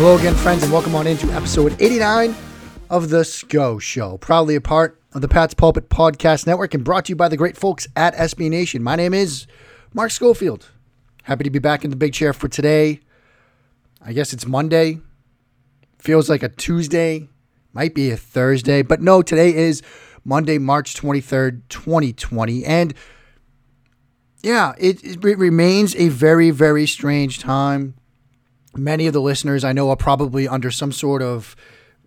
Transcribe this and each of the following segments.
Hello again, friends, and welcome on into episode 89 of The Scho Show. Proudly a part of the Pat's Pulpit Podcast Network and brought to you by the great folks at SB Nation. My name is Mark Schofield. Happy to be back in the big chair for today. I guess it's Monday. Feels like a Tuesday. Might be a Thursday. But no, today is Monday, March 23rd, 2020. And yeah, it, it remains a very, very strange time many of the listeners I know are probably under some sort of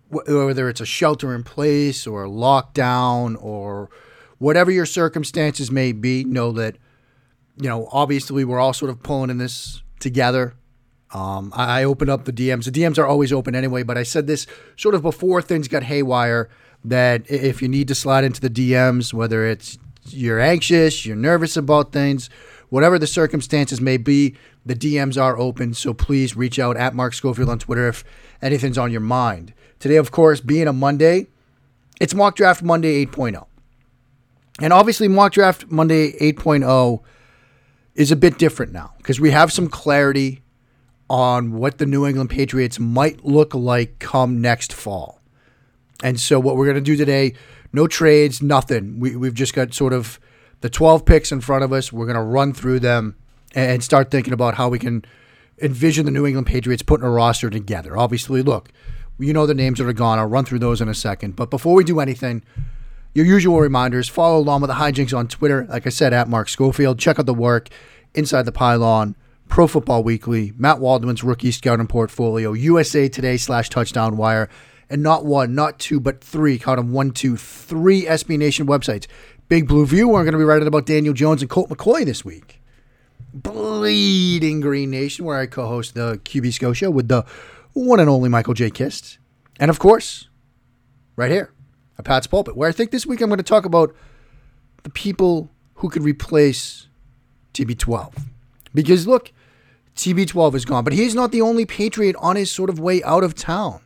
whether it's a shelter in place or lockdown or whatever your circumstances may be, know that you know obviously we're all sort of pulling in this together. Um, I, opened up the DMs. The DMs are always open anyway, but I said this sort of before things got haywire that if you need to slide into the DMs, whether it's you're anxious, you're nervous about things, whatever the circumstances may be, the DMs are open, so please reach out at Mark Schofield on Twitter if anything's on your mind. Today, of course, being a Monday, it's Mock Draft Monday 8.0. And obviously, Mock Draft Monday 8.0 is a bit different now because we have some clarity on what the New England Patriots might look like come next fall. And so, what we're going to do today, no trades, nothing. We, we've just got sort of the 12 picks in front of us. We're going to run through them and start thinking about how we can envision the New England Patriots putting a roster together. Obviously, look, you know the names that are gone. I'll run through those in a second. But before we do anything, your usual reminders follow along with the hijinks on Twitter. Like I said, at Mark Schofield. Check out the work inside the pylon, Pro Football Weekly, Matt Waldman's rookie scouting portfolio, USA Today slash touchdown wire, and not one, not two, but three, count them one, two, three SB Nation websites. Big Blue View, we're going to be writing about Daniel Jones and Colt McCoy this week. Bleeding Green Nation, where I co host the QB Scho show with the one and only Michael J. Kist. And of course, right here, a Pat's Pulpit, where I think this week I'm going to talk about the people who could replace TB12. Because look, TB12 is gone, but he's not the only Patriot on his sort of way out of town.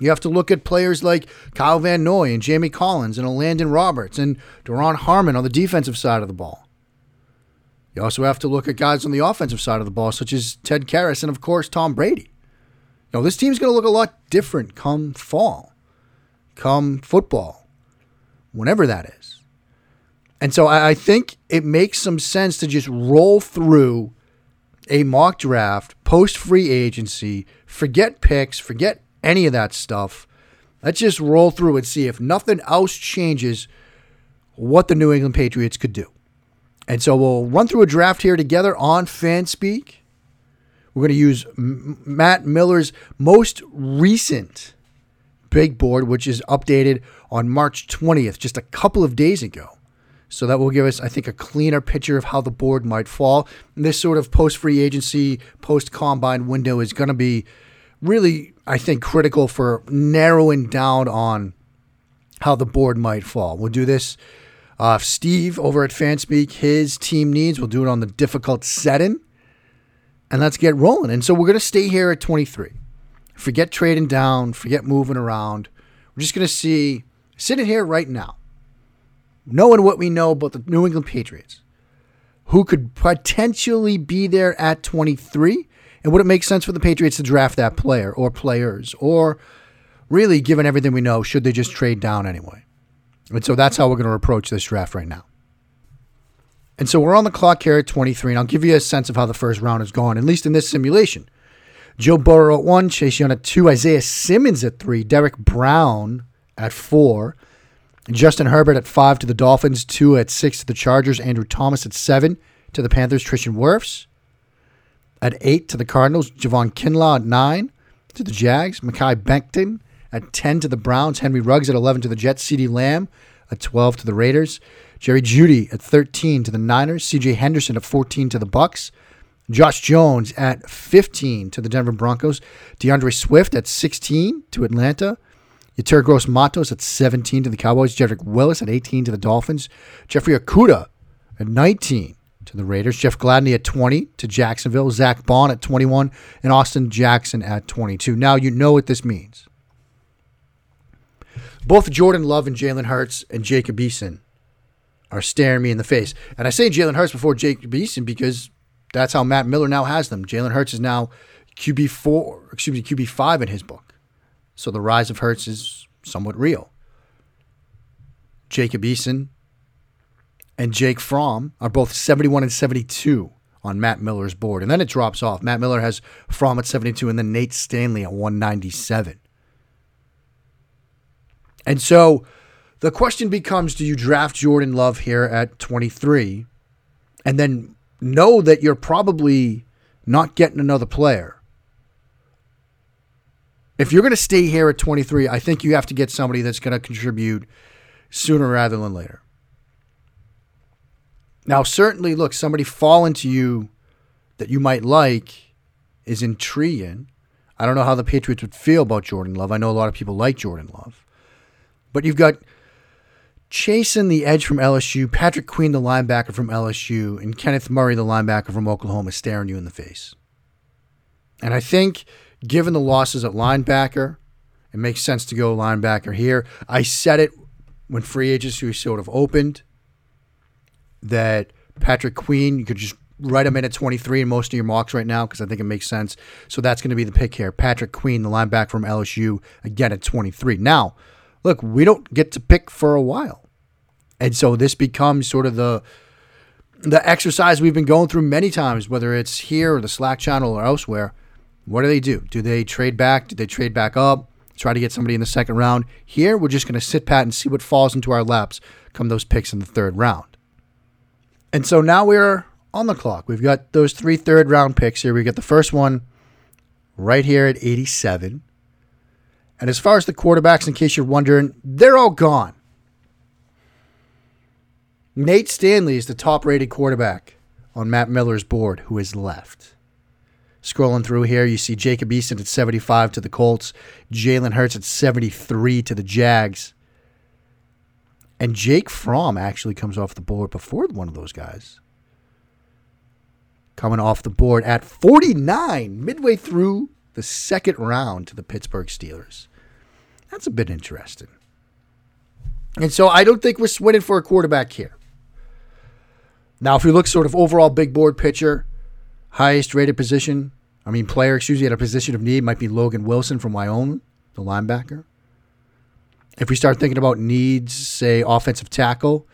You have to look at players like Kyle Van Noy and Jamie Collins and Elandon Roberts and Duron Harmon on the defensive side of the ball. You also have to look at guys on the offensive side of the ball, such as Ted Karras and, of course, Tom Brady. You know, this team's going to look a lot different come fall, come football, whenever that is. And so I think it makes some sense to just roll through a mock draft, post free agency, forget picks, forget any of that stuff. Let's just roll through and see if nothing else changes what the New England Patriots could do. And so we'll run through a draft here together on FanSpeak. We're going to use M- Matt Miller's most recent big board, which is updated on March 20th, just a couple of days ago. So that will give us, I think, a cleaner picture of how the board might fall. And this sort of post free agency, post combine window is going to be really, I think, critical for narrowing down on how the board might fall. We'll do this uh, Steve over at Fanspeak, his team needs. We'll do it on the difficult setting. And let's get rolling. And so we're going to stay here at 23. Forget trading down, forget moving around. We're just going to see, sitting here right now, knowing what we know about the New England Patriots, who could potentially be there at 23. And would it make sense for the Patriots to draft that player or players? Or really, given everything we know, should they just trade down anyway? And so that's how we're going to approach this draft right now. And so we're on the clock here at 23, and I'll give you a sense of how the first round has gone, at least in this simulation. Joe Burrow at one, Chase Young at Tua, Isaiah Simmons at three, Derrick Brown at four, Justin Herbert at five to the Dolphins, two at six to the Chargers, Andrew Thomas at seven to the Panthers, Tristan Wirfs at eight to the Cardinals, Javon Kinlaw at nine to the Jags, Mekhi Becton at 10 to the Browns, Henry Ruggs at 11 to the Jets, CeeDee Lamb at 12 to the Raiders, Jerry Jeudy at 13 to the Niners, CJ Henderson at 14 to the Bucs, Josh Jones at 15 to the Denver Broncos, DeAndre Swift at 16 to Atlanta, Yetur Gross Matos at 17 to the Cowboys, Jedrick Wills at 18 to the Dolphins, Jeffrey Okudah at 19 to the Raiders, Jeff Gladney at 20 to Jacksonville, Zack Baun at 21, and Austin Jackson at 22. Now you know what this means. Both Jordan Love and Jalen Hurts and Jacob Eason are staring me in the face. And I say Jalen Hurts before Jacob Eason because that's how Matt Miller now has them. Jalen Hurts is now QB four, excuse me, QB five in his book. So the rise of Hurts is somewhat real. Jacob Eason and Jake Fromm are both 71 and 72 on Matt Miller's board. And then it drops off. Matt Miller has Fromm at 72 and then Nate Stanley at 197. And so the question becomes do you draft Jordan Love here at 23 and then know that you're probably not getting another player? If you're going to stay here at 23, I think you have to get somebody that's going to contribute sooner rather than later. Now, certainly, look, somebody falling to you that you might like is intriguing. I don't know how the Patriots would feel about Jordan Love. I know a lot of people like Jordan Love. But you've got Chaisson the edge from LSU, Patrick Queen, the linebacker from LSU, and Kenneth Murray, the linebacker from Oklahoma, staring you in the face. And I think, given the losses at linebacker, it makes sense to go linebacker here. I said it when free agency sort of opened that Patrick Queen, you could just write him in at 23 in most of your mocks right now because I think it makes sense. So that's going to be the pick here. Patrick Queen, the linebacker from LSU, again at 23. Now, look, we don't get to pick for a while. And so this becomes sort of the the exercise we've been going through many times, whether it's here or the Slack channel or elsewhere. What do they do? Do they trade back? Do they trade back up? Try to get somebody in the second round. Here, we're just going to sit pat and see what falls into our laps come those picks in the third round. And so now we're on the clock. We've got those three third round picks here. We got the first one right here at 87. And as far as the quarterbacks, in case you're wondering, they're all gone. Nate Stanley is the top rated quarterback on Matt Miller's board who is left. Scrolling through here, you see Jacob Eason at 75 to the Colts, Jalen Hurts at 73 to the Jags, and Jake Fromm actually comes off the board before one of those guys. Coming off the board at 49, midway through the second round to the Pittsburgh Steelers. That's a bit interesting. And so I don't think we're sweating for a quarterback here. Now, if you look sort of overall big board picture, highest rated position, I mean player, excuse me, at a position of need might be Logan Wilson from Wyoming, the linebacker. If we start thinking about needs, say offensive tackle,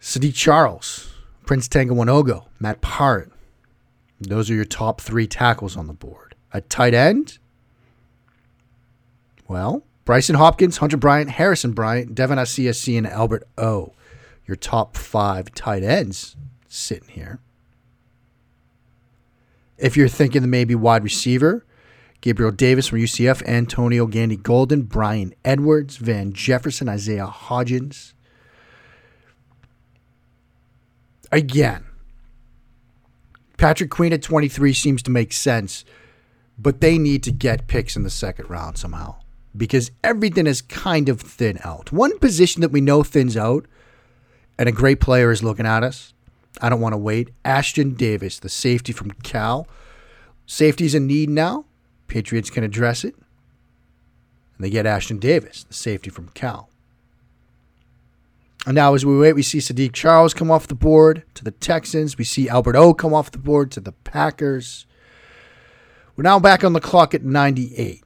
Saahdiq Charles, Prince Tega Wanogho, Matt Peart. Those are your top three tackles on the board. A tight end, well, Brycen Hopkins, Hunter Bryant, Harrison Bryant, Devin Asiasi, and Albert O. Your top five tight ends sitting here. If you're thinking maybe wide receiver, Gabriel Davis from UCF, Antonio Gandy Golden, Bryan Edwards, Van Jefferson, Isaiah Hodgins. Again, Patrick Queen at 23 seems to make sense, but they need to get picks in the second round somehow because everything is kind of thin out. One position that we know thins out, and a great player is looking at us. I don't want to wait. Ashtyn Davis, the safety from Cal. Safety's in need now. Patriots can address it. And they get Ashtyn Davis, the safety from Cal. And now, as we wait, we see Saahdiq Charles come off the board to the Texans. We see Albert O come off the board to the Packers. We're now back on the clock at 98.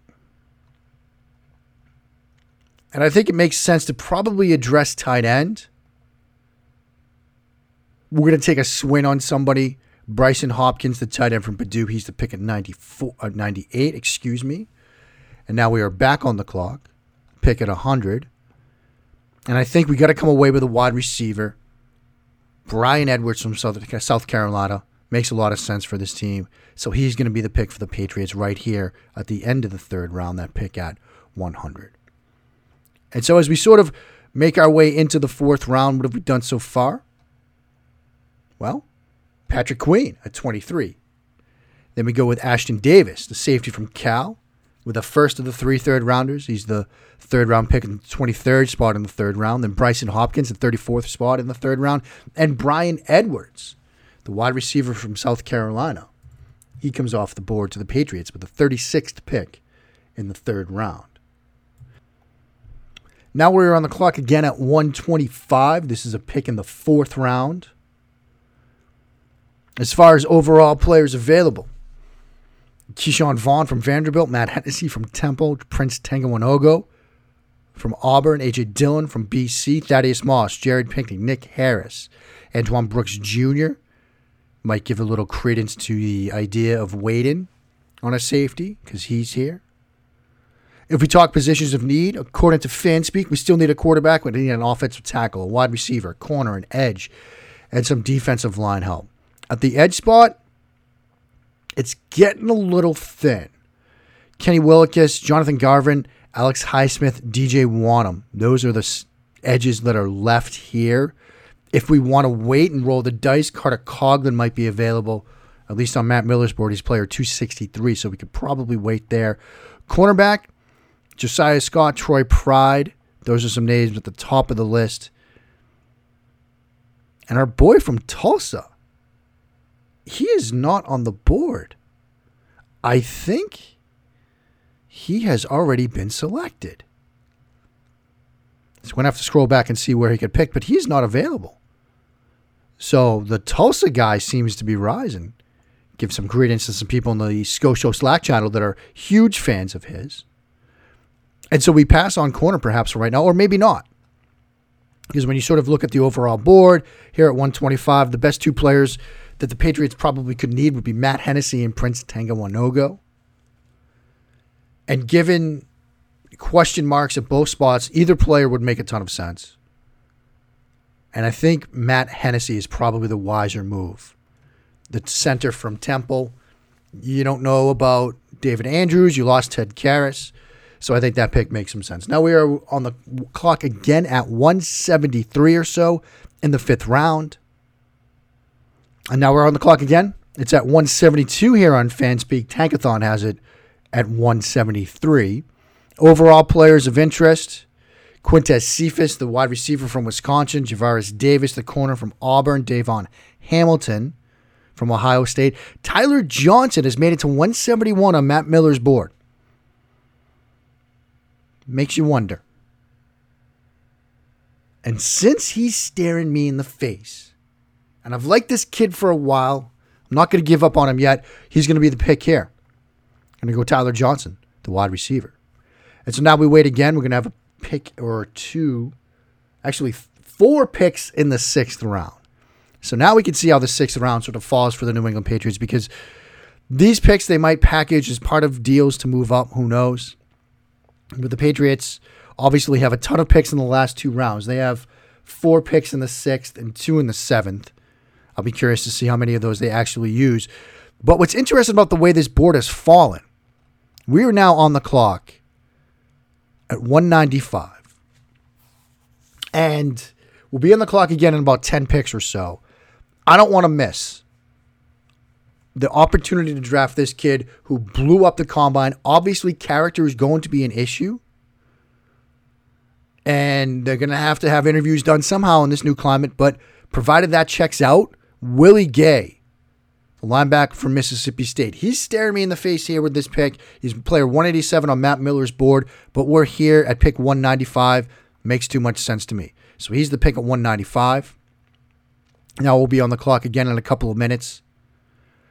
And I think it makes sense to probably address tight end. We're going to take a swing on somebody. Brycen Hopkins, the tight end from Purdue, he's the pick at 94, uh, 98, excuse me. And now we are back on the clock, pick at 100. And I think we got to come away with a wide receiver. Bryan Edwards from South, South Carolina makes a lot of sense for this team. So he's going to be the pick for the Patriots right here at the end of the third round, that pick at 100. And so as we sort of make our way into the fourth round, what have we done so far? Well, Patrick Queen at 23. Then we go with Ashtyn Davis, the safety from Cal, with the first of the three third rounders. He's the third round pick in the 23rd spot in the third round. Then Brycen Hopkins, the 34th spot in the third round. And Bryan Edwards, the wide receiver from South Carolina. He comes off the board to the Patriots with the 36th pick in the third round. Now we're on the clock again at 125. This is a pick in the fourth round. As far as overall players available, Ke'Shawn Vaughn from Vanderbilt, Matt Hennessy from Temple, Prince Tega Wanogho from Auburn, AJ Dillon from BC, Thaddeus Moss, Jared Pinkney, Nick Harris, Antoine Brooks Jr. Might give a little credence to the idea of waiting on a safety because he's here. If we talk positions of need, according to Fanspeak, we still need a quarterback. We need an offensive tackle, a wide receiver, corner, an edge, and some defensive line help. At the edge spot, it's getting a little thin. Kenny Willekes, Jonathan Garvin, Alex Highsmith, DJ Wonnum. Those are the edges that are left here. If we want to wait and roll the dice, Carter Coughlin might be available, at least on Matt Miller's board. He's player 263, so we could probably wait there. Cornerback, Josiah Scott, Troy Pride. Those are some names at the top of the list. And our boy from Tulsa, he is not on the board. I think he has already been selected. So we're going to have to scroll back and see where he could pick, but he's not available. So the Tulsa guy seems to be rising. Give some credence to some people in the Scho Show Slack channel that are huge fans of his. And so we pass on corner perhaps right now, or maybe not. Because when you sort of look at the overall board here at 125, the best two players that the Patriots probably could need would be Matt Hennessy and Prince Tega Wanogho. And given question marks at both spots, either player would make a ton of sense. And I think Matt Hennessy is probably the wiser move. The center from Temple. You don't know about David Andrews. You lost Ted Karras. So I think that pick makes some sense. Now we are on the clock again at 173 or so in the fifth round. And now we're on the clock again. It's at 172 here on Fanspeak. Tankathon has it at 173. Overall players of interest Quintez Cephus, the wide receiver from Wisconsin, Javaris Davis, the corner from Auburn, Davon Hamilton from Ohio State. Tyler Johnson has made it to 171 on Matt Miller's board. Makes you wonder. And since he's staring me in the face, and I've liked this kid for a while, I'm not going to give up on him yet. He's going to be the pick here. I'm going to go Tyler Johnson, the wide receiver. And so now we wait again. We're going to have a pick or two, actually, four picks in the sixth round. So now we can see how the sixth round sort of falls for the New England Patriots because these picks they might package as part of deals to move up. Who knows? But the Patriots obviously have a ton of picks in the last two rounds. They have four picks in the sixth and two in the seventh. I'll be curious to see how many of those they actually use. But what's interesting about the way this board has fallen, we are now on the clock at 195. And we'll be on the clock again in about 10 picks or so. I don't want to miss the opportunity to draft this kid who blew up the combine. Obviously, character is going to be an issue. And they're going to have to have interviews done somehow in this new climate. But provided that checks out, Willie Gay, the linebacker from Mississippi State, he's staring me in the face here with this pick. He's player 187 on Matt Miller's board, but we're here at pick 195. Makes too much sense to me. So he's the pick at 195. Now we'll be on the clock again in a couple of minutes.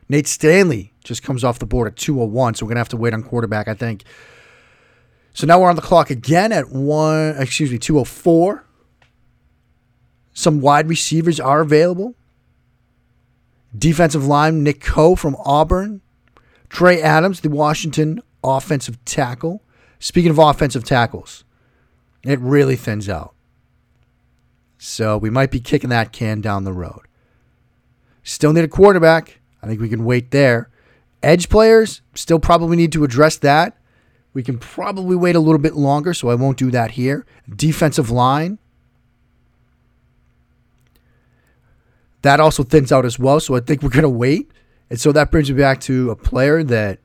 Nate Stanley just comes off the board at 201, so we're going to have to wait on quarterback, I think. So now we're on the clock again at one, excuse me, 204. Some wide receivers are available. Defensive line, Nick Coe from Auburn. Trey Adams, the Washington offensive tackle. Speaking of offensive tackles, it really thins out. So we might be kicking that can down the road. Still need a quarterback. I think we can wait there. Edge players, still probably need to address that. We can probably wait a little bit longer, so I won't do that here. Defensive line. That also thins out as well, so I think we're going to wait. And so that brings me back to a player that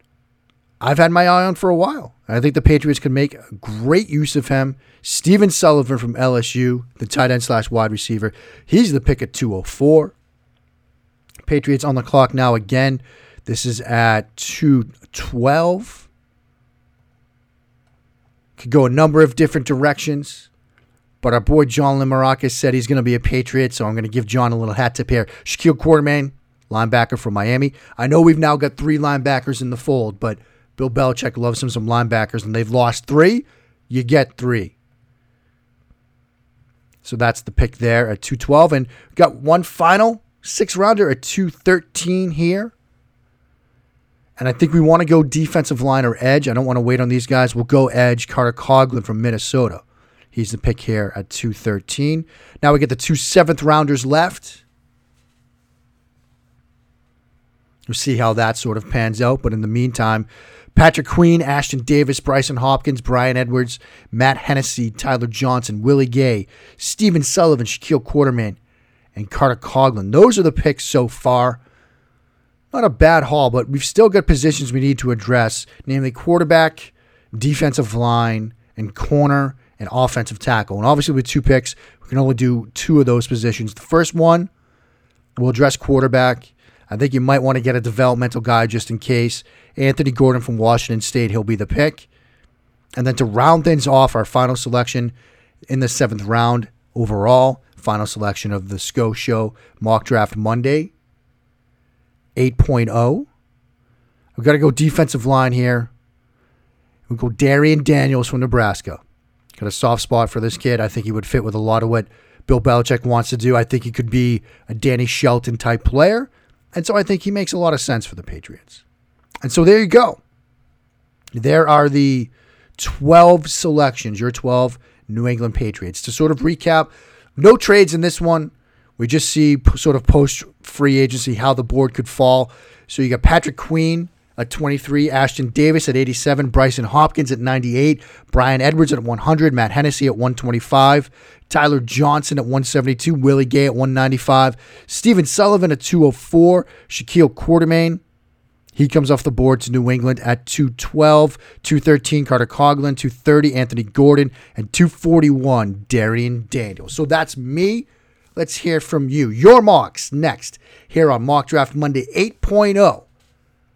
I've had my eye on for a while. I think the Patriots can make great use of him. Stephen Sullivan from LSU, the tight end slash wide receiver. He's the pick at 204. Patriots on the clock now again. This is at 212. Could go a number of different directions. But our boy John Limarakis said he's going to be a Patriot, so I'm going to give John a little hat tip here. Shaquille Quarterman, linebacker from Miami. I know we've now got three linebackers in the fold, but Bill Belichick loves him some linebackers, and they've lost three. You get three. So that's the pick there at 212. And got one final six rounder at 213 here. And I think we want to go defensive line or edge. I don't want to wait on these guys. We'll go edge. Carter Coughlin from Minnesota. He's the pick here at 213. Now we get the two seventh rounders left. We'll see how that sort of pans out. But in the meantime, Patrick Queen, Ashtyn Davis, Brycen Hopkins, Bryan Edwards, Matt Hennessy, Tyler Johnson, Willie Gay, Stephen Sullivan, Shaquille Quarterman, and Carter Coughlin. Those are the picks so far. Not a bad haul, but we've still got positions we need to address, namely quarterback, defensive line, and corner and offensive tackle. And obviously, with two picks, we can only do two of those positions. The first one, we'll address quarterback. I think you might want to get a developmental guy just in case. Anthony Gordon from Washington State, he'll be the pick. And then to round things off, our final selection in the seventh round overall, final selection of the Scho Show Mock Draft Monday, 8.0. We've got to go defensive line here. We go Darrion Daniels from Nebraska. Got a soft spot for this kid. I think he would fit with a lot of what Bill Belichick wants to do. I think he could be a Danny Shelton type player. And so I think he makes a lot of sense for the Patriots. And so there you go. There are the 12 selections, your 12 New England Patriots. To sort of recap, no trades in this one. We just see sort of post free agency how the board could fall. So you got Patrick Queen at 23, Ashtyn Davis at 87, Brycen Hopkins at 98, Bryan Edwards at 100, Matt Hennessy at 125, Tyler Johnson at 172, Willie Gay at 195, Stephen Sullivan at 204, Shaquille Quarterman. He comes off the board to New England at 212, 213, Carter Coughlin, 230, Anthony Gordon, and 241, Darrion Daniels. So that's me. Let's hear from you. Your mocks next here on Mock Draft Monday 8.0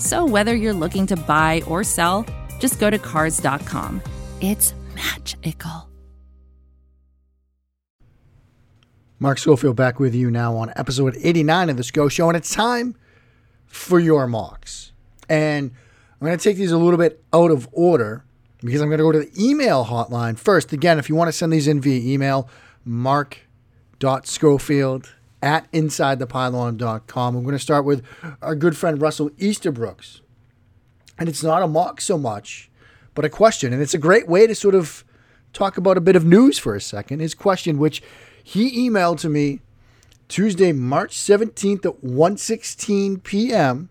So whether you're looking to buy or sell, just go to Cars.com. It's magical. Mark Schofield back with you now on episode 89 of the Scho Show, and it's time for your mocks. And I'm going to take these a little bit out of order because I'm going to go to the email hotline first. Again, if you want to send these in via email, mark.schofield at insidethepylon.com. I'm going to start with our good friend Russell Easterbrooks. And it's not a mock so much, but a question. And it's a great way to sort of talk about a bit of news for a second. His question, which he emailed to me Tuesday, March 17th at 1:16 p.m.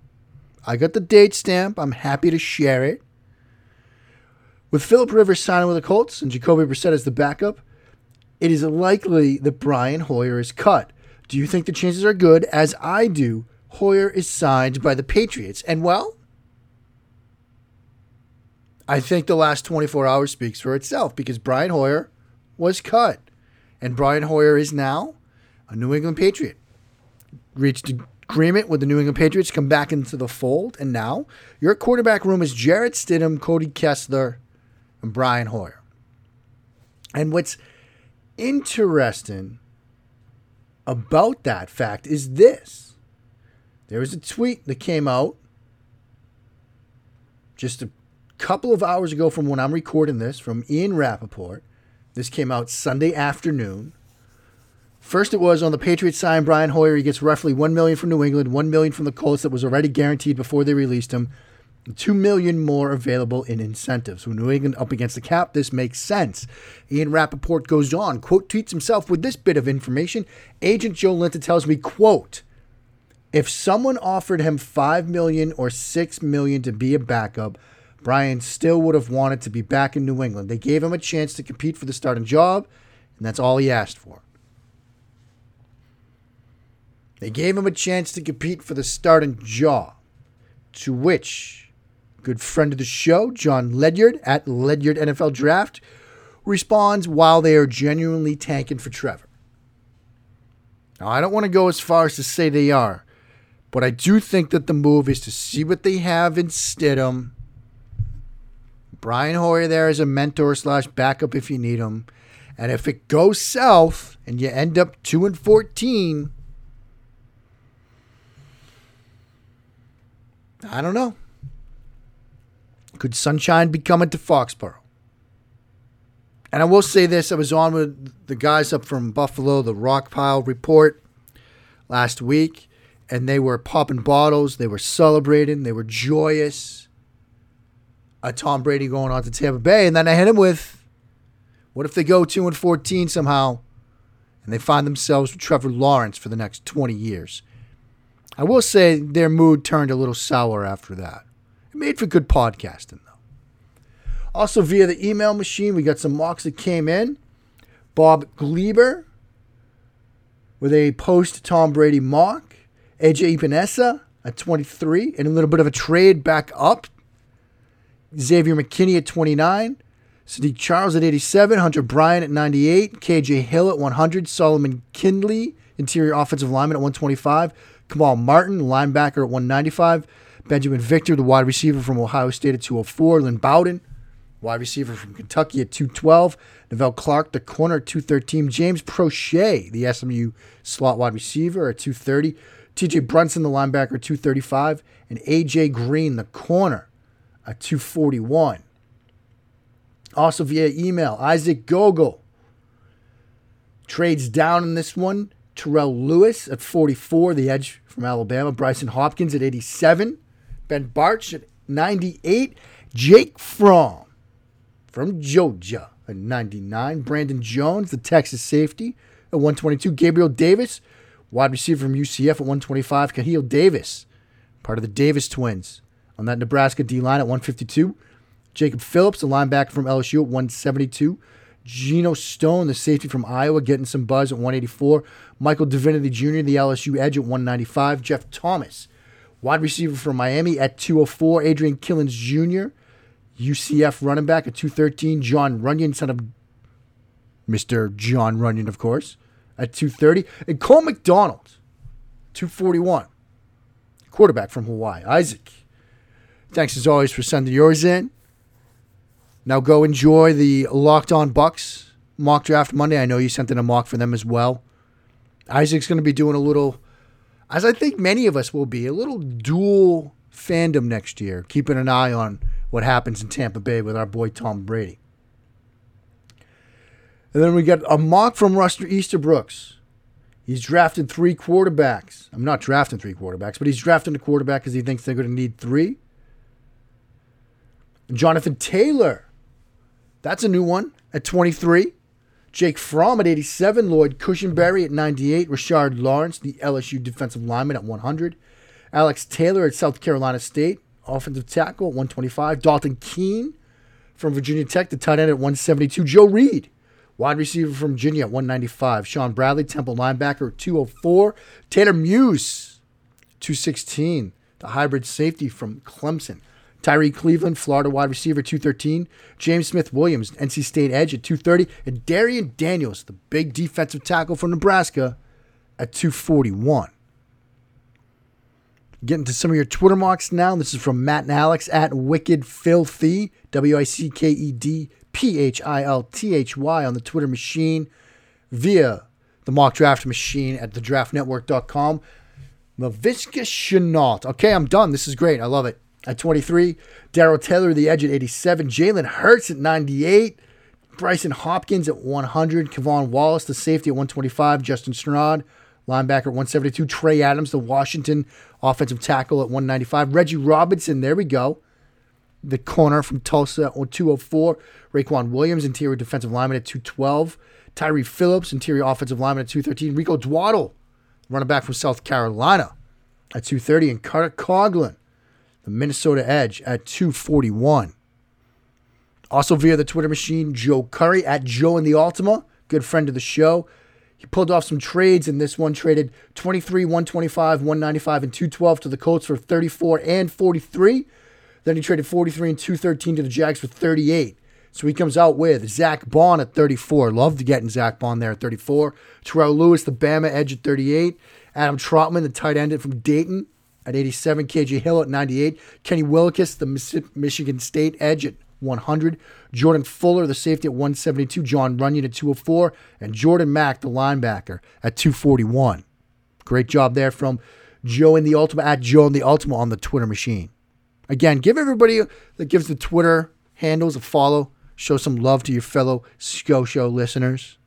I got the date stamp. I'm happy to share it. With Philip Rivers signing with the Colts and Jacoby Brissett as the backup, it is likely that Brian Hoyer is cut. Do you think the chances are good? As I do, Hoyer is signed by the Patriots. And well, I think the last 24 hours speaks for itself because Brian Hoyer was cut. And Brian Hoyer is now a New England Patriot. Reached agreement with the New England Patriots come back into the fold, and now your quarterback room is Jarrett Stidham, Cody Kessler, and Brian Hoyer. And what's interesting about that fact is this there was a tweet that came out just a couple of hours ago from when I'm recording this from Ian Rapoport. This came out Sunday afternoon. First, it was on the Patriots sign Brian Hoyer. He gets roughly one million from New England, one million from the Colts that was already guaranteed before they released him, two million more available in incentives. With New England up against the cap, this makes sense. Ian Rapoport goes on, quote, tweets himself with this bit of information. Agent Joe Linta tells me, quote, if someone offered him five million or six million to be a backup, Brian still would have wanted to be back in New England. They gave him a chance to compete for the starting job, and that's all he asked for. They gave him a chance to compete for the starting job, to which good friend of the show, John Ledyard at Ledyard NFL Draft, responds while they are genuinely tanking for Trevor. Now, I don't want to go as far as to say they are, but I do think that the move is to see what they have in Stidham. Brian Hoyer there as a mentor slash backup if you need him. And if it goes south and you end up 2 and 14, I don't know. Could sunshine be coming to Foxborough? And I will say this I was on with the guys up from Buffalo, the Rockpile Report, last week, and they were popping bottles. They were celebrating. They were joyous. A Tom Brady going on to Tampa Bay. And then I hit him with what if they go 2 and 14 somehow and they find themselves with Trevor Lawrence for the next 20 years? I will say their mood turned a little sour after that. It made for good podcasting, though. Also, via the email machine, we got some mocks that came in. Bob Gleber with a post Tom Brady mock. AJ Epenesa at 23, and a little bit of a trade back up. Xavier McKinney at 29. Saahdiq Charles at 87. Hunter Bryant at 98. KJ Hill at 100. Solomon Kindley, interior offensive lineman at 125. Kamal Martin, linebacker at 195. Binjimen Victor, the wide receiver from Ohio State at 204. Lynn Bowden, wide receiver from Kentucky at 212. Neville Clark, the corner at 213. James Proche, the SMU slot wide receiver at 230. TJ Brunson, the linebacker at 235. And AJ Green, the corner at 241. Also via email, Isaac Gogol trades down in this one. Terrell Lewis at 44, the edge from Alabama. Brycen Hopkins at 87. Ben Bartch at 98. Jake Fromm from Georgia at 99. Brandon Jones, the Texas safety, at 122. Gabriel Davis, wide receiver from UCF at 125. Khalil Davis, part of the Davis twins, on that Nebraska D line at 152. Jacob Phillips, the linebacker from LSU at 172. Geno Stone, the safety from Iowa, getting some buzz at 184. Michael Divinity Jr., the LSU edge at 195. Jeff Thomas, wide receiver from Miami at 204. Adrian Killins Jr., UCF running back at 213. John Runyan, son of Mr. John Runyan, of course, at 230. And Cole McDonald, 241. Quarterback from Hawaii. Isaac, thanks as always for sending yours in. Now go enjoy the Locked On Bucs mock draft Monday. I know you sent in a mock for them as well. Isaac's going to be doing a little, as I think many of us will be, a little dual fandom next year, keeping an eye on what happens in Tampa Bay with our boy Tom Brady. And then we got a mock from Ruster Easterbrooks. He's drafted three quarterbacks. I'm not drafting three quarterbacks, but he's drafting a quarterback because he thinks they're going to need three. Jonathan Taylor. That's a new one at 23. Jake Fromm at 87. Lloyd Cushenberry at 98. Rashard Lawrence, the LSU defensive lineman, at 100. Alex Taylor at South Carolina State, offensive tackle at 125. Dalton Keene from Virginia Tech, the tight end at 172. Joe Reed, wide receiver from Virginia at 195. Sean Bradley, Temple linebacker at 204. Tanner Muse, 216. The hybrid safety from Clemson. Tyree Cleveland, Florida wide receiver, 213. James Smith Williams, NC State edge at 230. And Darrion Daniels, the big defensive tackle from Nebraska, at 241. Getting to some of your Twitter marks now. This is from Matt and Alex at Wicked Philthy, W I C K E D P H I L T H Y on the Twitter machine via the mock draft machine at thedraftnetwork.com. Laviska Shenault. Okay, I'm done. This is great. I love it. At 23, Darrell Taylor, the edge at 87, Jalen Hurts at 98, Brycen Hopkins at 100, K'Von Wallace, the safety at 125, Justin Strnad, linebacker at 172, Trey Adams, the Washington offensive tackle at 195, Reggie Robinson, there we go, the corner from Tulsa at 204, Raequan Williams, interior defensive lineman at 212, Tyree Phillips, interior offensive lineman at 213, Rico Dowdle, running back from South Carolina at 230, and Carter Coughlin, the Minnesota Edge at 241. Also via the Twitter machine, Joe Curry at Joe in the Ultima, good friend of the show. He pulled off some trades, and this one traded 23, 125, 195, and 212 to the Colts for 34 and 43. Then he traded 43 and 213 to the Jags for 38. So he comes out with Zack Baun at 34. Loved getting Zack Baun there at 34. Terrell Lewis, the Bama edge at 38. Adam Trautman, the tight end from Dayton at 87. KJ Hill at 98. Kenny Willekes, the Michigan State edge at 100. Jordan Fuller, the safety at 172. John Runyan at 204. And Jordan Mack, the linebacker, at 241. Great job there from Joe in the Ultima at Joe in the Ultima on the Twitter machine. Again, give everybody that gives the Twitter handles a follow. Show some love to your fellow Scho Show listeners.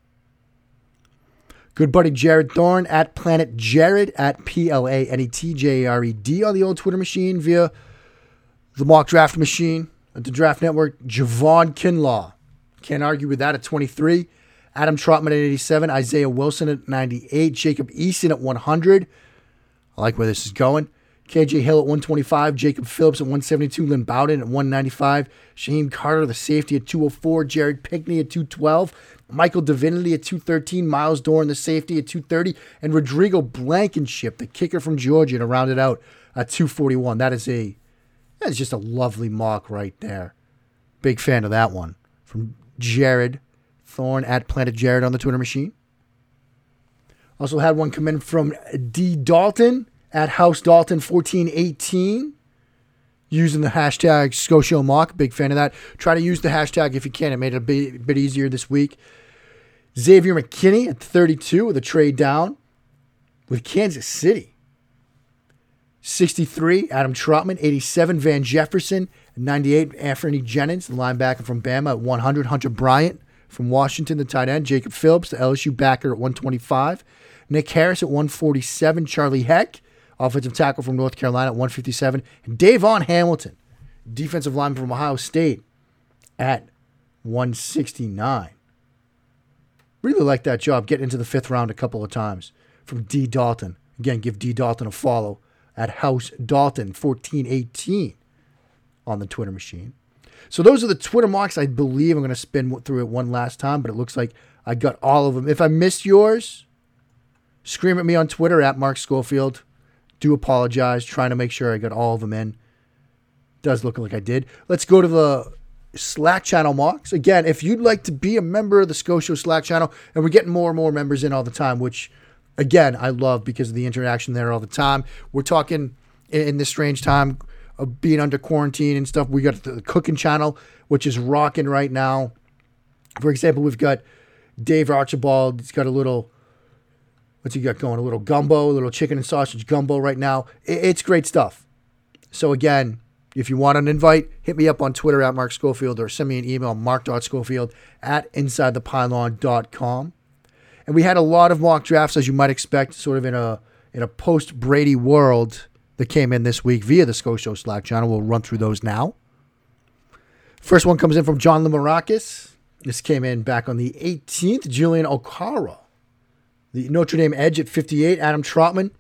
Good buddy Jared Thorn at Planet Jared at P L A N E T J R E D on the old Twitter machine via the mock draft machine at the Draft Network. Javon Kinlaw. Can't argue with that at 23. Adam Trautman at 87. Isaiah Wilson at 98. Jacob Eason at 100. I like where this is going. KJ Hill at 125, Jacob Phillips at 172, Lynn Bowden at 195, Shyheim Carter, the safety at 204, Jared Pinkney at 212, Michael Divinity at 213, Myles Dorn, the safety at 230, and Rodrigo Blankenship, the kicker from Georgia, to round it out at 241. That is a that is just a lovely mock right there. Big fan of that one. From Jared Thorn at Planet Jared on the Twitter machine. Also had one come in from D Dalton at House Dalton 1418 using the hashtag SchoShow Mock. Big fan of that. Try to use the hashtag if you can. It made it a bit, bit easier this week. Xavier McKinney at 32 with a trade down with Kansas City. 63, Adam Trautman. 87, Van Jefferson. 98, Anfernee Jennings, the linebacker from Bama at 100. Hunter Bryant from Washington, the tight end. Jacob Phillips, the LSU backer at 125. Nick Harris at 147. Charlie Heck offensive tackle from North Carolina at 157, and Davon Hamilton, defensive lineman from Ohio State at 169. Really like that job getting into the fifth round a couple of times from D. Dalton. Again, give D. Dalton a follow at House Dalton 1418 on the Twitter machine. So those are the Twitter marks. I believe I'm going to spin through it one last time, but it looks like I got all of them. If I missed yours, scream at me on Twitter at Mark Schofield do apologize, trying to make sure I got all of them in. Does look like I did. Let's go to the Slack channel mocks. Again, if you'd like to be a member of the Scho Show Slack channel, and we're getting more and more members in all the time, which again, I love because of the interaction there all the time. We're talking in this strange time of being under quarantine and stuff. We got the cooking channel, which is rocking right now. For example, we've got Dave Archibald. He's got a little What's he got going? A little gumbo, a little chicken and sausage gumbo right now. It's great stuff. So again, if you want an invite, hit me up on Twitter at Mark Schofield or send me an email, mark.schofield at insidethepylon.com. And we had a lot of mock drafts, as you might expect, sort of in a in a post Brady world that came in this week via the Scho Show Slack channel. We'll run through those now. First one comes in from John Lamarakis. This came in back on the 18th. Julian Okwara the Notre Dame edge at 58, Adam Trautman,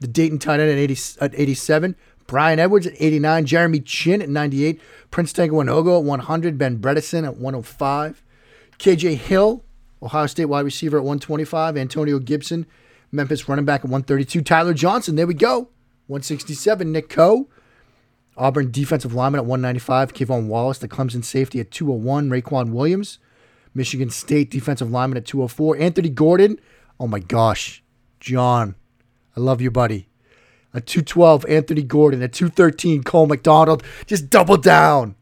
The Dayton tight end at, 80, at 87. Bryan Edwards at 89. Jeremy Chinn at 98. Prince Tega Wanogho at 100. Ben Bredeson at 105. KJ Hill, Ohio State wide receiver at 125. Antonio Gibson, Memphis running back at 132. Tyler Johnson, there we go. 167. Nick Coe, Auburn defensive lineman at 195. K'Von Wallace, the Clemson safety at 201. Raequan Williams, Michigan State defensive lineman at 204. Anthony Gordon, Oh my gosh, John, I love you, buddy. At 212, Anthony Gordon. A 213, Cole McDonald. Just double down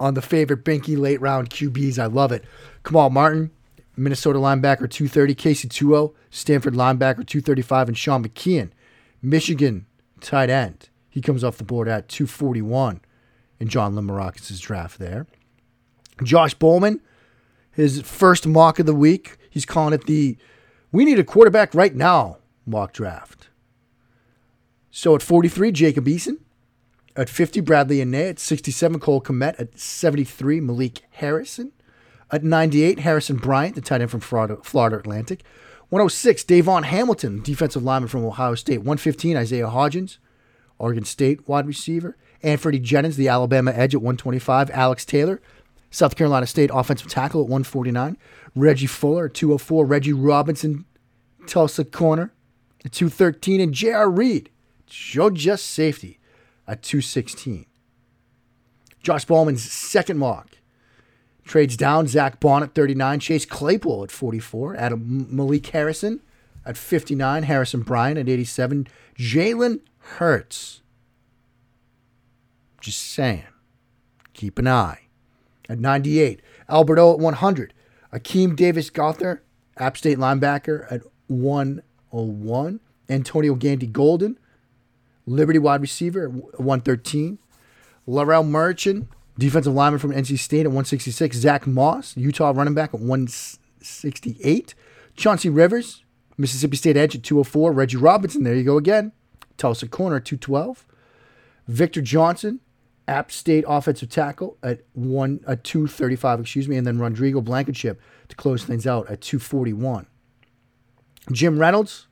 on the favorite Binky late round QBs. I love it. Kamal Martin, Minnesota linebacker, 230. Casey Tuo, Stanford linebacker, 235. And Sean McKeon, Michigan tight end. He comes off the board at 241 in John Limarakis' draft there. Josh Bowman, his first mock of the week. He's calling it the we need a quarterback right now mock draft. So at 43, Jacob Eason. At 50, Bradlee Anae. At 67, Cole Kmet. At 73, Malik Harrison. At 98, Harrison Bryant, the tight end from Florida, Florida Atlantic. 106, Davon Hamilton, defensive lineman from Ohio State. 115, Isaiah Hodgins, Oregon State wide receiver. Anfernee Jennings, the Alabama edge at 125. Alex Taylor, South Carolina State offensive tackle at 149. Reggie Fuller at 204. Reggie Robinson, Tulsa corner at 213. And J.R. Reed, Georgia safety at 216. Josh Bowman's second mock. Trades down Zack Baun at 39. Chase Claypool at 44. Adam Malik Harrison at 59. Harrison Bryant at 87. Jalen Hurts. Just saying. Keep an eye. At 98. Alberto at 100. Akeem Davis Gaither, App State linebacker at 101. Antonio Gandy Golden, Liberty wide receiver at 113. Larrell Murchison, defensive lineman from NC State at 166. Zach Moss, Utah running back at 168. Chauncey Rivers, Mississippi State edge at 204. Reggie Robinson, there you go again. Tulsa corner at 212. Victor Johnson, App State offensive tackle at one at 235, excuse me, and then Rodrigo Blankenship to close things out at 241. Jim Reynolds,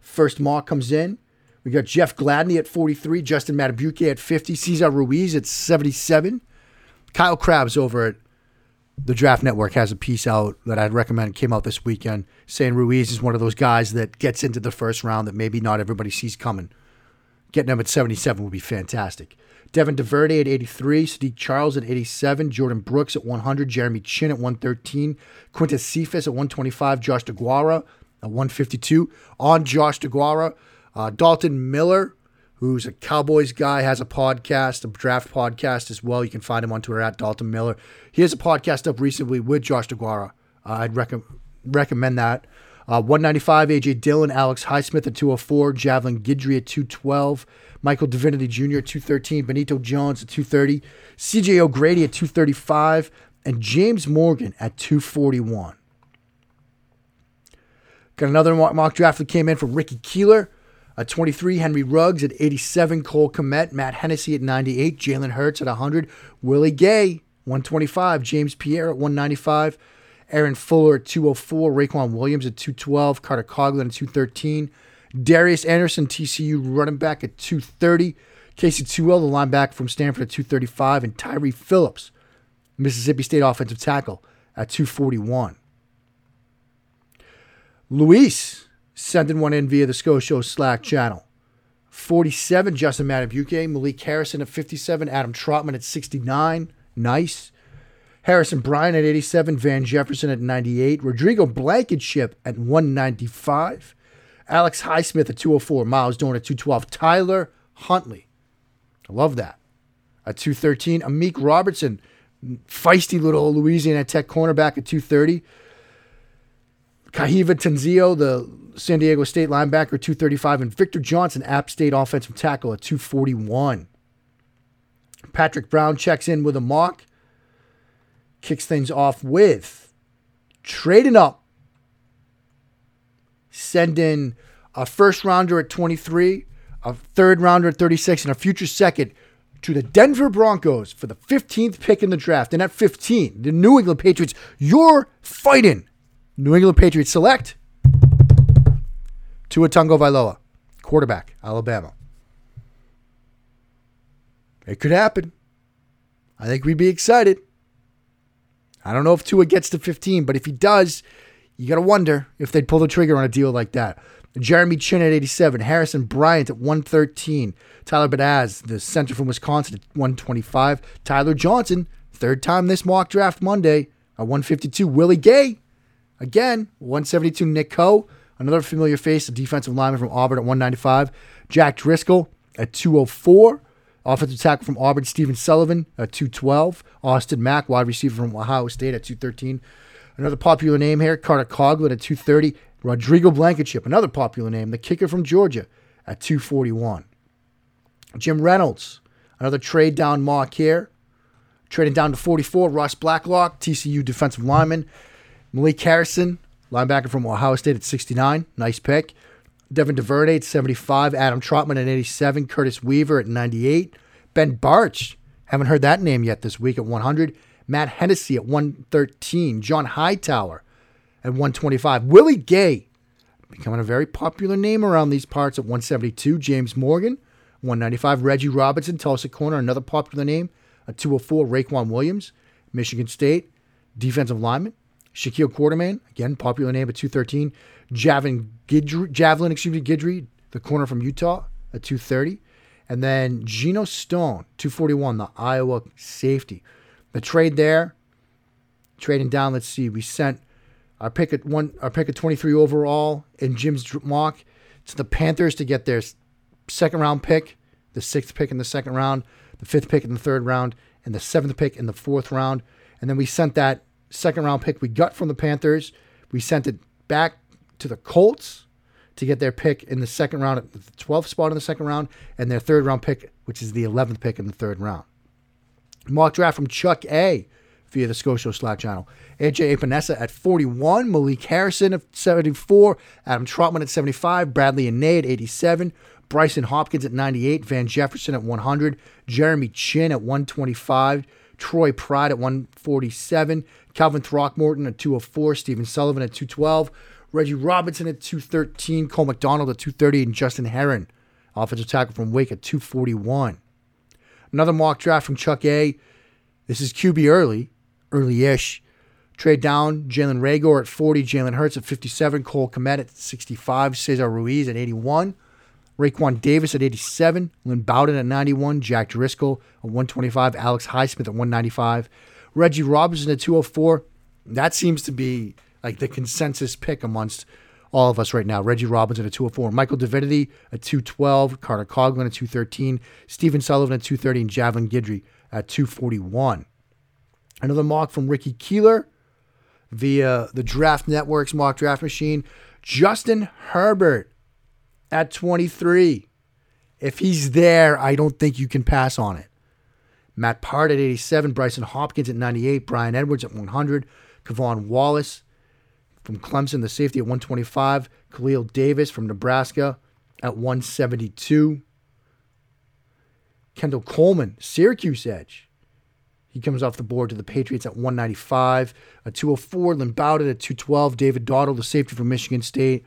first mock comes in. We got Jeff Gladney at 43, Justin Madubuike at 50, Cesar Ruiz at 77. Kyle Crabbs over at the Draft Network has a piece out that I'd recommend. came out this weekend saying Ruiz is one of those guys that gets into the first round that maybe not everybody sees coming. Getting him at 77 would be fantastic. Devin Duvernay at 83, Saahdiq Charles at 87, Jordan Brooks at 100, Jeremy Chinn at 113, Quintez Cephus at 125, Josh DeGuara at 152. On Josh DeGuara, uh, Dalton Miller, who's a Cowboys guy, has a podcast, a draft podcast as well. You can find him on Twitter at Dalton Miller. He has a podcast up recently with Josh DeGuara. Uh, I'd rec- recommend that. Uh, 195, AJ Dillon, Alex Highsmith at 204, Javelin Guidry at 212, Michael Divinity Jr. at 213, Benito Jones at 230, CJ O'Grady at 235, and James Morgan at 241. Got another mock draft that came in from Ricky Keeler at 23, Henry Ruggs at 87, Cole Kmet, Matt Hennessy at 98, Jalen Hurts at 100, Willie Gay 125, James Pierre at 195, Aaron Fuller at 204, Raequan Williams at 212, Carter Coughlin at 213, Darius Anderson, TCU running back at 230, Casey Toohill, the linebacker from Stanford at 235, and Tyree Phillips, Mississippi State offensive tackle at 241. Luis sending one in via the SchoShow Slack channel. 47, Justin Madubuike. Malik Harrison at 57. Adam Trautman at 69. Nice. Harrison Bryant at 87. Van Jefferson at 98. Rodrigo Blankenship at 195. Alex Highsmith at 204. Myles Dorn at 212. Tyler Huntley. I love that. At 213. Amik Robertson, feisty little Louisiana Tech cornerback at 230. Kyahva Tezino, the San Diego State linebacker, 235, and Victor Johnson, App State offensive tackle at 241. Patrick Brown checks in with a mock, kicks things off with trading up, send in a first rounder at 23, a third rounder at 36, and a future second to the Denver Broncos for the 15th pick in the draft. And at 15, the New England Patriots, you're fighting. New England Patriots select Tua Tagovailoa, quarterback, Alabama. It could happen. I think we'd be excited. I don't know if Tua gets to 15, but if he does, you got to wonder if they'd pull the trigger on a deal like that. Jeremy Chinn at 87, Harrison Bryant at 113, Tyler Biadasz, the center from Wisconsin at 125, Tyler Johnson, third time this mock draft Monday at 152, Willie Gay, again, 172, Nick Coe, Another familiar face, a defensive lineman from Auburn at 195. Jack Driscoll at 204. Offensive tackle from Auburn, Stephen Sullivan at 212. Austin Mack, wide receiver from Ohio State at 213. Another popular name here, Carter Coughlin at 230. Rodrigo Blankenship, another popular name, the kicker from Georgia at 241. Jim Reynolds, another trade down mock here. Trading down to 44, Ross Blacklock, TCU defensive lineman. Malik Harrison, linebacker from Ohio State at 69. Nice pick. Devin DuVernay at 75. Adam Trautman at 87. Curtis Weaver at 98. Ben Bartch, haven't heard that name yet this week at 100. Matt Hennessy at 113. John Hightower at 125. Willie Gay, becoming a very popular name around these parts at 172. James Morgan, 195. Reggie Robinson, Tulsa Corner, another popular name at 204. Raequan Williams, Michigan State, defensive lineman. Shaquille Quarterman, again, popular name at 213. Javin Guidry, Javelin, excuse me, Guidry, the corner from Utah at 230. And then Geno Stone, 241, the Iowa safety. The trade there, trading down, let's see, we sent our pick at one, our pick at 23 overall in Jim's mock to the Panthers to get their second round pick, the sixth pick in the second round, the fifth pick in the third round, and the seventh pick in the fourth round. And then we sent that second round pick we got from the Panthers. We sent it back to the Colts to get their pick in the second round at the 12th spot in the second round and their third round pick, which is the 11th pick in the third round. Mock draft from Chuck A via the SchoShow Slack channel. AJ Epenesa at 41, Malik Harrison at 74, Adam Trautman at 75, Bradlee Anae at 87, Brycen Hopkins at 98, Van Jefferson at 100, Jeremy Chinn at 125, Troy Pride at 147, Calvin Throckmorton at 204, Stephen Sullivan at 212, Reggie Robinson at 213, Cole McDonald at 230, and Justin Herron, offensive tackle from Wake at 241. Another mock draft from Chuck A. This is QB early, early-ish. Trade down, Jalen Reagor at 40, Jalen Hurts at 57, Cole Kmet at 65, Cesar Ruiz at 81, Raekwon Davis at 87, Lynn Bowden at 91, Jack Driscoll at 125, Alex Highsmith at 195, Reggie Robinson at 204. That seems to be like the consensus pick amongst all of us right now. Reggie Robinson at 204, Michael Divinity at 212, Carter Coughlin at 213, Stephen Sullivan at 230, and Javon Guidry at 241. Another mock from Ricky Keeler via the Draft Network's mock draft machine. Justin Herbert at 23. If he's there, I don't think you can pass on it. Matt Peart at 87, Brycen Hopkins at 98, Bryan Edwards at 100, K'Von Wallace from Clemson, the safety at 125, Khalil Davis from Nebraska at 172, Kendall Coleman, Syracuse edge. He comes off the board to the Patriots at 195, a 204, Lynn Bowden at 212, David Dowell, the safety from Michigan State,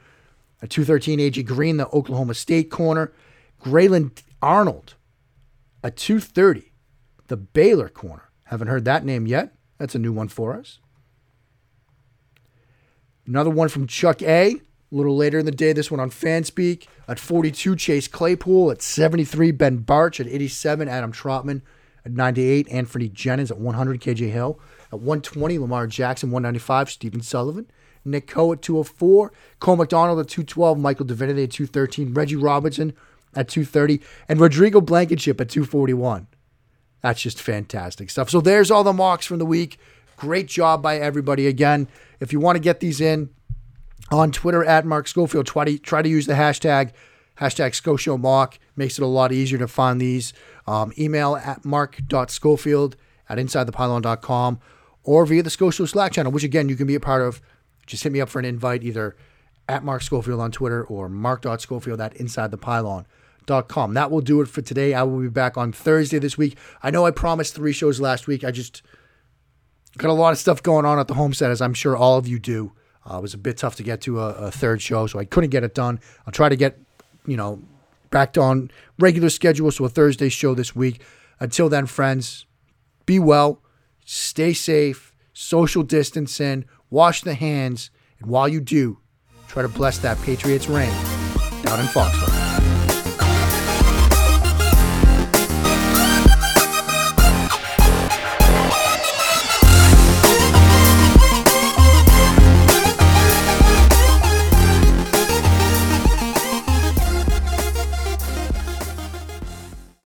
a 213, AJ Green, the Oklahoma State corner, Grayland Arnold, a 230, the Baylor corner. Haven't heard that name yet. That's a new one for us. Another one from Chuck A. A little later in the day, this one on Fanspeak. At 42, Chase Claypool. At 73, Ben Bartch. At 87, Adam Trautman. At 98, Anthony Jennings. At 100, KJ Hill. At 120, Lamar Jackson. 195, Stephen Sullivan. Nick Coe at 204. Cole McDonald at 212. Michael Divinity at 213. Reggie Robinson at 230. And Rodrigo Blankenship at 241. That's just fantastic stuff. So there's all the mocks from the week. Great job by everybody again. If you want to get these in on Twitter at Mark Schofield, try to try to use the hashtag hashtag SchoShowMock. Makes it a lot easier to find these. Um, email at mark.schofield at insidethepylon.com or via the SchoShow Slack channel, which again you can be a part of. Just hit me up for an invite either at Mark Schofield on Twitter or mark.schofield at insidethepylon.com. That will do it for today. I will be back on Thursday this week. I know I promised three shows last week. I just got a lot of stuff going on at the homestead, as I'm sure all of you do. Uh, it was a bit tough to get to a, a, third show, so I couldn't get it done. I'll try to get, you know, back on regular schedule, so a Thursday show this week. Until then, friends, be well, stay safe, social distancing, wash the hands, and while you do, try to bless that Patriots reign down in Foxborough.